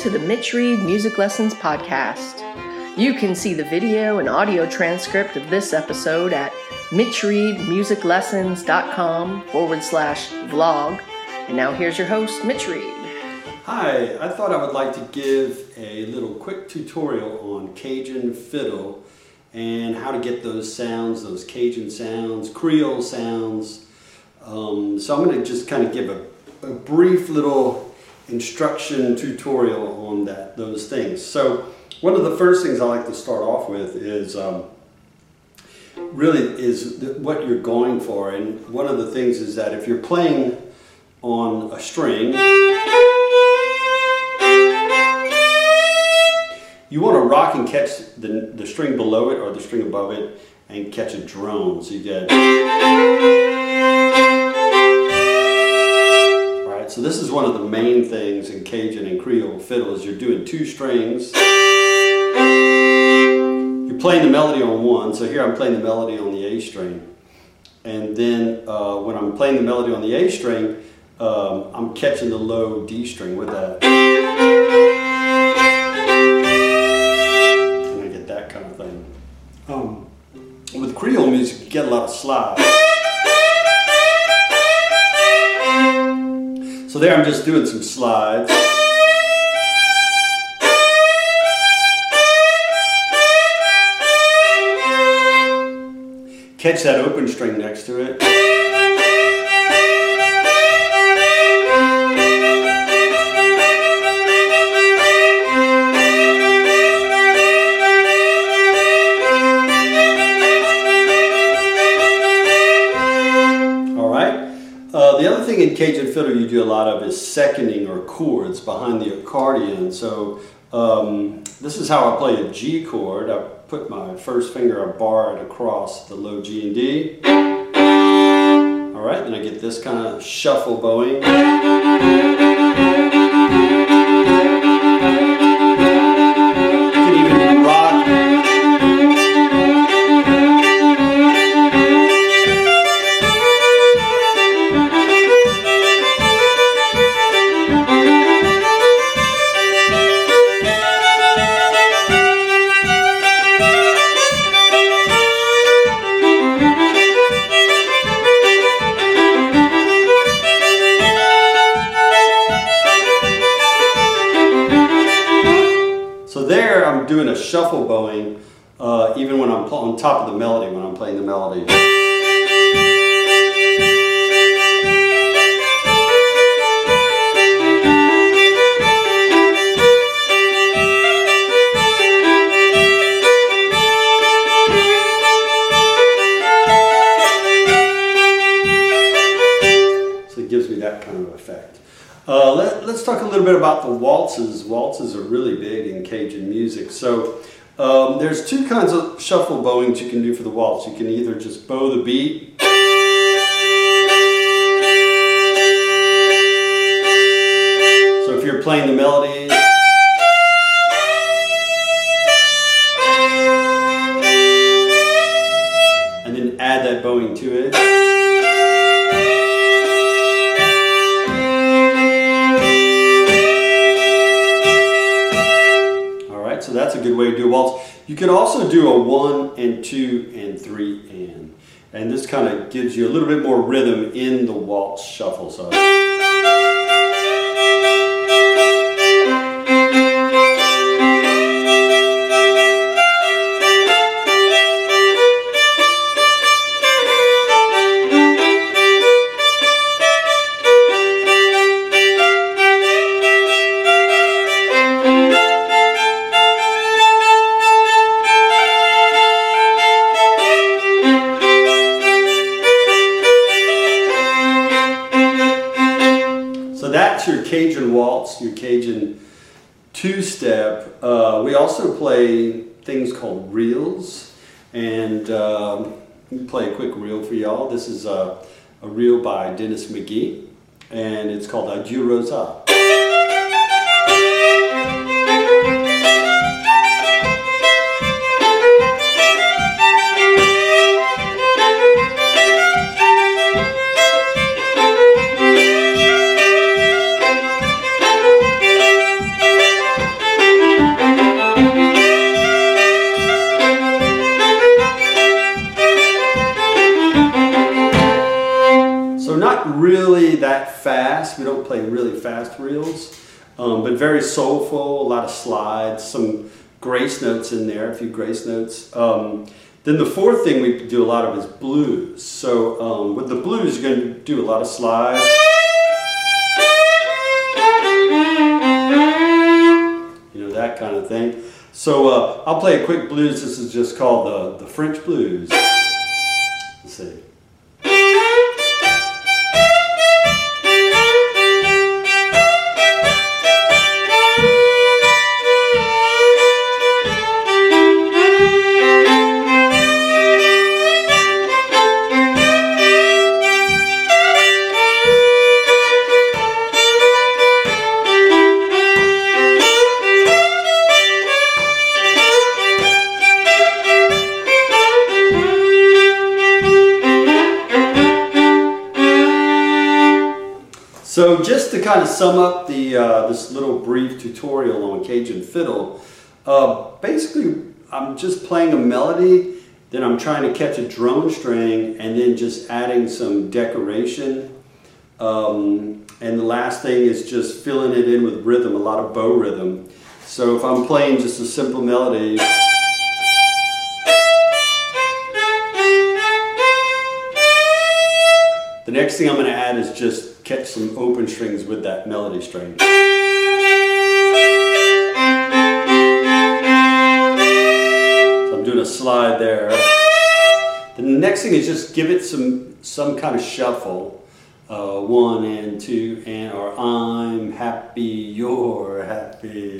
to the Mitch Reed Music Lessons Podcast. You can see the video and audio transcript of this episode at mitchreedmusiclessons.com forward slash vlog. And now here's your host, Mitch Reed. Hi, I thought I would like to give a little quick tutorial on Cajun fiddle and how to get those sounds, those Cajun sounds, Creole sounds. Um, so I'm going to just kind of give a, a brief little instruction tutorial on that those things. So one of the first things I like to start off with is um, really is what you're going for. And one of the things is that if you're playing on a string, you want to rock and catch the, the string below it or the string above it and catch a drone. So you get So this is one of the main things in Cajun and Creole fiddle is you're doing two strings. You're playing the melody on one. So here I'm playing the melody on the A string. And then uh, when I'm playing the melody on the A string, um, I'm catching the low D string with that. And I get that kind of thing. Um, with Creole music, you get a lot of slide. So there I'm just doing some slides. Catch that open string next to it. You do a lot of is seconding or chords behind the accordion. So um, this is how I play a G chord. I put my first finger, I bar it across the low G and D. All right, then I get this kind of shuffle bowing. Doing a shuffle bowing uh, even when I'm on top of the melody, when I'm playing the melody. Uh, let, us talk a little bit about the waltzes. Waltzes are really big in Cajun music. So um, there's two kinds of shuffle bowings you can do for the waltz. You can either just bow the beat. So if you're playing the melody, good way to do a waltz. You can also do a one and two and three and. And this kind of gives you a little bit more rhythm in the waltz shuffle. So. Cajun waltz, your Cajun two-step. Uh, we also play things called reels, and um, play a quick reel for y'all. This is a, a reel by Dennis McGee, and it's called Adieu Rosa. Fast we don't play really fast reels, um, but very soulful. A lot of slides, some grace notes in there, a few grace notes. Um, then the fourth thing we do a lot of is blues. So um, with the blues, you're going to do a lot of slides. You know that kind of thing. So uh, I'll play a quick blues. This is just called the, the French blues. So just to kind of sum up the uh, this little brief tutorial on Cajun fiddle, uh, basically I'm just playing a melody, then I'm trying to catch a drone string, and then just adding some decoration. Um, and the last thing is just filling it in with rhythm, a lot of bow rhythm. So if I'm playing just a simple melody. The next thing I'm going to add is just catch some open strings with that melody string. So I'm doing a slide there. The next thing is just give it some some kind of shuffle. Uh, one and two and or I'm happy, you're happy.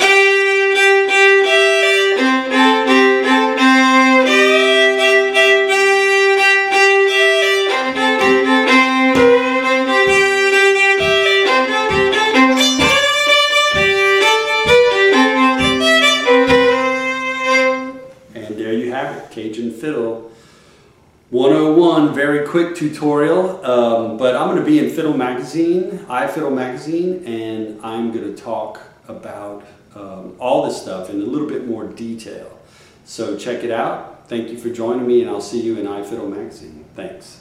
Very quick tutorial. Um, but I'm going to be in Fiddle Magazine, iFiddle Magazine, and I'm going to talk about um, all this stuff in a little bit more detail. So check it out. Thank you for joining me, and I'll see you in iFiddle Magazine. Thanks.